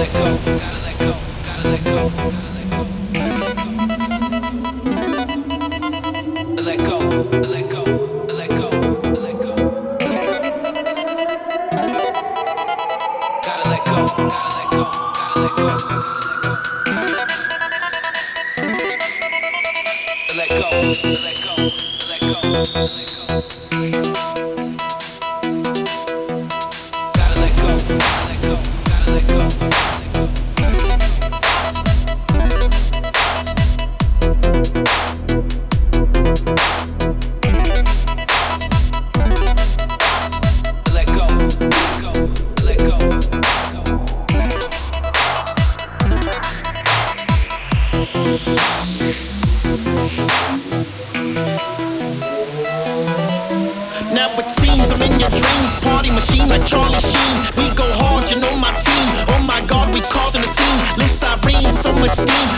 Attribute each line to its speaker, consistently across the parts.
Speaker 1: let go, gotta let go, gotta let go, let go, let go, let go, let go. Gotta let go, let go, let go, let go. Let go, let go,
Speaker 2: Now it seems I'm in your dreams. Party machine like Charlie Sheen. We go hard, you know my team. Oh my god, we causing a scene. Lift sirens, so much steam.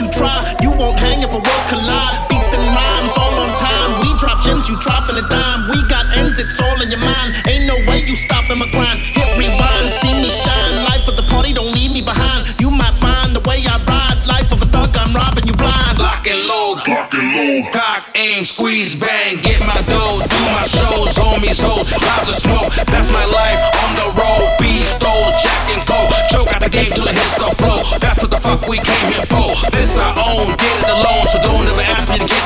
Speaker 2: My, you try. You won't hang if a worlds collide. Beats and rhymes all on time. We drop gems, you dropping a dime. We got ends, it's all in your mind. Ain't no way you stopping my grind. Hit rewind, see me shine. Life of the party, don't leave me behind. You might mind the way I ride. Life of a thug, I'm robbing you blind.
Speaker 3: Lock and load,
Speaker 4: Lock and load.
Speaker 3: cock, aim, squeeze, bang, get my dough, do my shows, homies, hoes, lots of smoke, that's my life, on the road, beast, stole, jack and coke, choke out the game till it hits the flow, that's what the fuck we came here for, this our own, get it alone, so don't ever ask me to get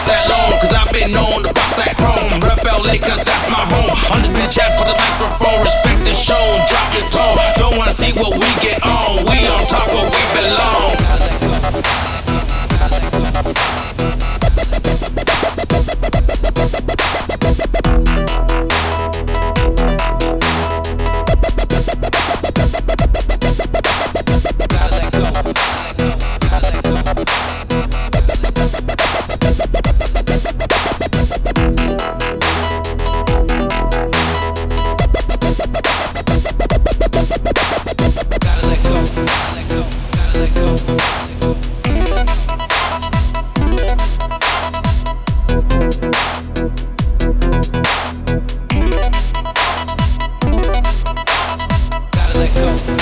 Speaker 3: let go.